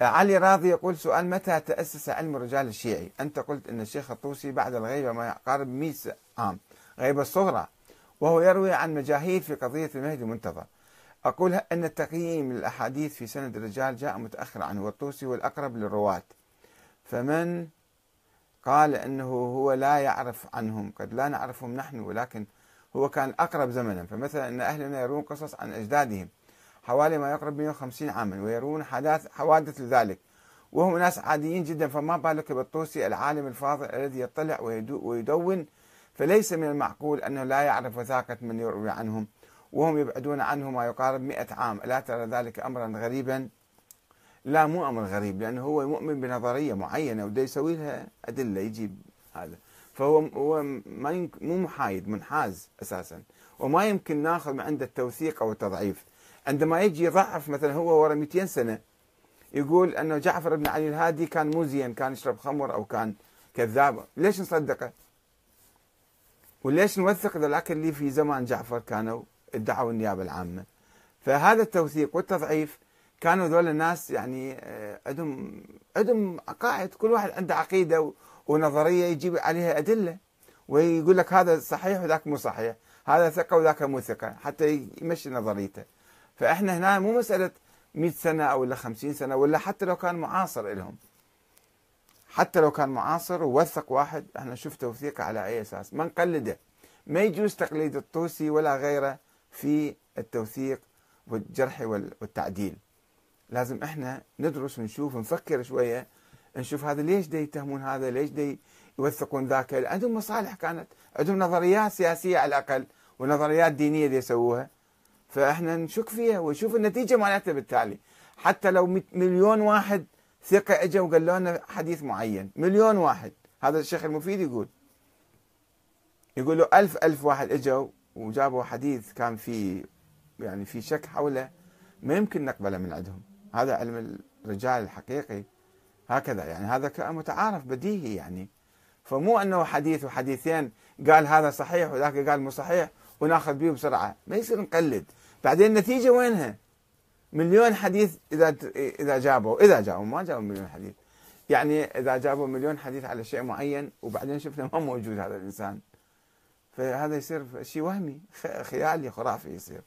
علي راضي يقول سؤال متى تأسس علم الرجال الشيعي؟ أنت قلت أن الشيخ الطوسي بعد الغيبة ما يقارب 100 عام غيبة الصغرى وهو يروي عن مجاهيل في قضية المهدي المنتظر أقول أن التقييم للأحاديث في سند الرجال جاء متأخر عنه والطوسي والأقرب للرواة. فمن قال أنه هو لا يعرف عنهم؟ قد لا نعرفهم نحن ولكن هو كان أقرب زمنا. فمثلا أن أهلنا يرون قصص عن أجدادهم. حوالي ما يقرب 150 عاما ويرون حداث حوادث لذلك. وهم ناس عاديين جدا فما بالك بالطوسي العالم الفاضل الذي يطلع ويدون. فليس من المعقول أنه لا يعرف وثاقة من يروي عنهم. وهم يبعدون عنه ما يقارب مئة عام. ألا ترى ذلك أمرا غريبا؟ لا مو أمر غريب لأنه هو مؤمن بنظرية معينة وده يسوي لها أدلة يجيب هذا. فهو هو ما مو محايد منحاز أساسا. وما يمكن ناخذ من عنده التوثيق أو التضعيف. عندما يجي يضعف مثلا هو ورا 200 سنة يقول أنه جعفر بن علي الهادي كان مو زين كان يشرب خمر أو كان كذاب. ليش نصدقه؟ وليش نوثق ذلك اللي في زمان جعفر كانوا ادعوا النيابة العامة. فهذا التوثيق والتضعيف كانوا ذول الناس يعني آه، عندهم عندهم عقائد. كل واحد عنده عقيدة ونظرية يجيب عليها أدلة ويقول لك هذا صحيح وذاك مو صحيح هذا ثقة وذاك مو ثقة حتى يمشي نظريته. فإحنا هنا مو مسألة 100 سنة أو ولا 50 سنة ولا حتى لو كان معاصر لهم حتى لو كان معاصر ووثق واحد إحنا نشوف توثيقه على أي أساس. ما نقلده ما يجوز تقليد الطوسي ولا غيره في التوثيق والجرح والتعديل. لازم إحنا ندرس ونشوف ونفكر شوية نشوف هذا ليش دي يتهمون هذا؟ ليش دي يوثقون ذاك؟ عندهم مصالح كانت. عندهم نظريات سياسية على الأقل ونظريات دينية دي يسووها. فاحنا نشك فيها ونشوف النتيجة مالتها بالتالي. حتى لو مليون واحد ثقة اجوا وقالوا لنا حديث معين. مليون واحد. هذا الشيخ المفيد يقول. يقولوا ألف ألف واحد إجوا وجابوا حديث كان في يعني في شك حوله ما يمكن نقبله من عندهم. هذا علم الرجال الحقيقي. هكذا يعني. هذا متعارف بديهي يعني. فمو أنه حديث وحديثين قال هذا صحيح وذاك قال مو صحيح وناخذ به بسرعة. ما يصير نقلد. بعدين النتيجة وينها؟ مليون حديث إذا إذا جابوا إذا جابوا ما جابوا مليون حديث. يعني إذا جابوا مليون حديث على شيء معين وبعدين شفنا ما موجود هذا الإنسان. فهذا يصير شيء وهمي خيالي خرافي يصير.